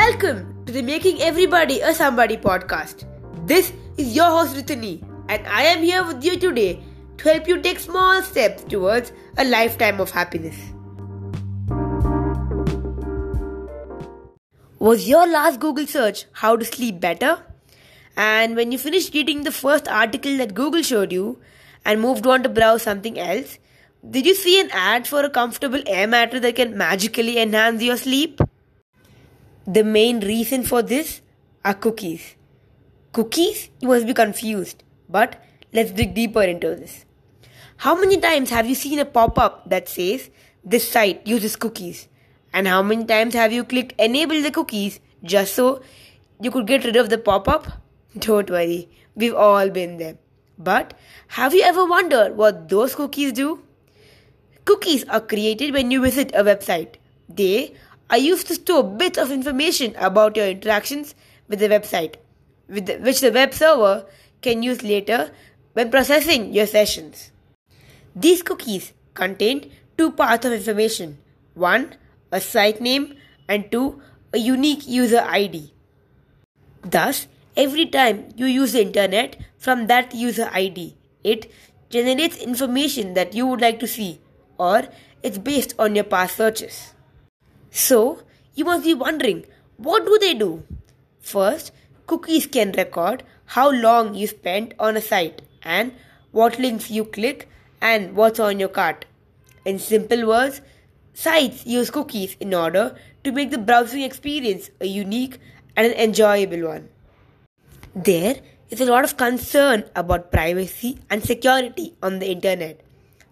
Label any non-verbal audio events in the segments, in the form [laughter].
Welcome to the Making Everybody a Somebody podcast. This is your host Ritani, and I am here with you today to help you take small steps towards a lifetime of happiness. Was your last Google search how to sleep better? And when you finished reading the first article that Google showed you and moved on to browse something else, did you see an ad for a comfortable air mattress that can magically enhance your sleep? The main reason for this are cookies. Cookies? You must be confused. But let's dig deeper into this. How many times have you seen a pop up that says, This site uses cookies? And how many times have you clicked enable the cookies just so you could get rid of the pop up? [laughs] Don't worry, we've all been there. But have you ever wondered what those cookies do? Cookies are created when you visit a website. They are used to store bits of information about your interactions with the website, with which the web server can use later when processing your sessions. These cookies contain two parts of information. One, a site name, and two, a unique user ID. Thus, every time you use the internet from that user ID, it generates information that you would like to see, or it's based on your past searches. So, you must be wondering what do they do? First, cookies can record how long you spent on a site and what links you click and what's on your cart. In simple words, Sites use cookies in order to make the browsing experience a unique and an enjoyable one. There is a lot of concern about privacy and security on the internet.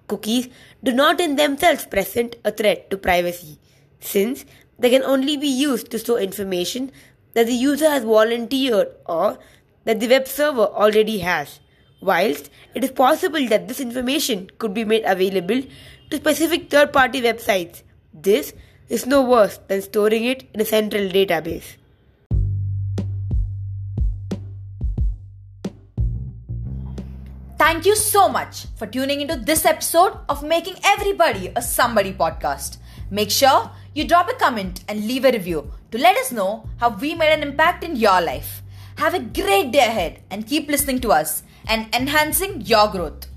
Cookies do not in themselves present a threat to privacy, since they can only be used to store information that the user has volunteered or that the web server already has. Whilst it is possible that this information could be made available to specific third party websites. This is no worse than storing it in a central database. Thank you so much for tuning into this episode of Making Everybody a Somebody podcast. Make sure you drop a comment and leave a review to let us know how we made an impact in your life. Have a great day ahead and keep listening to us and enhancing your growth.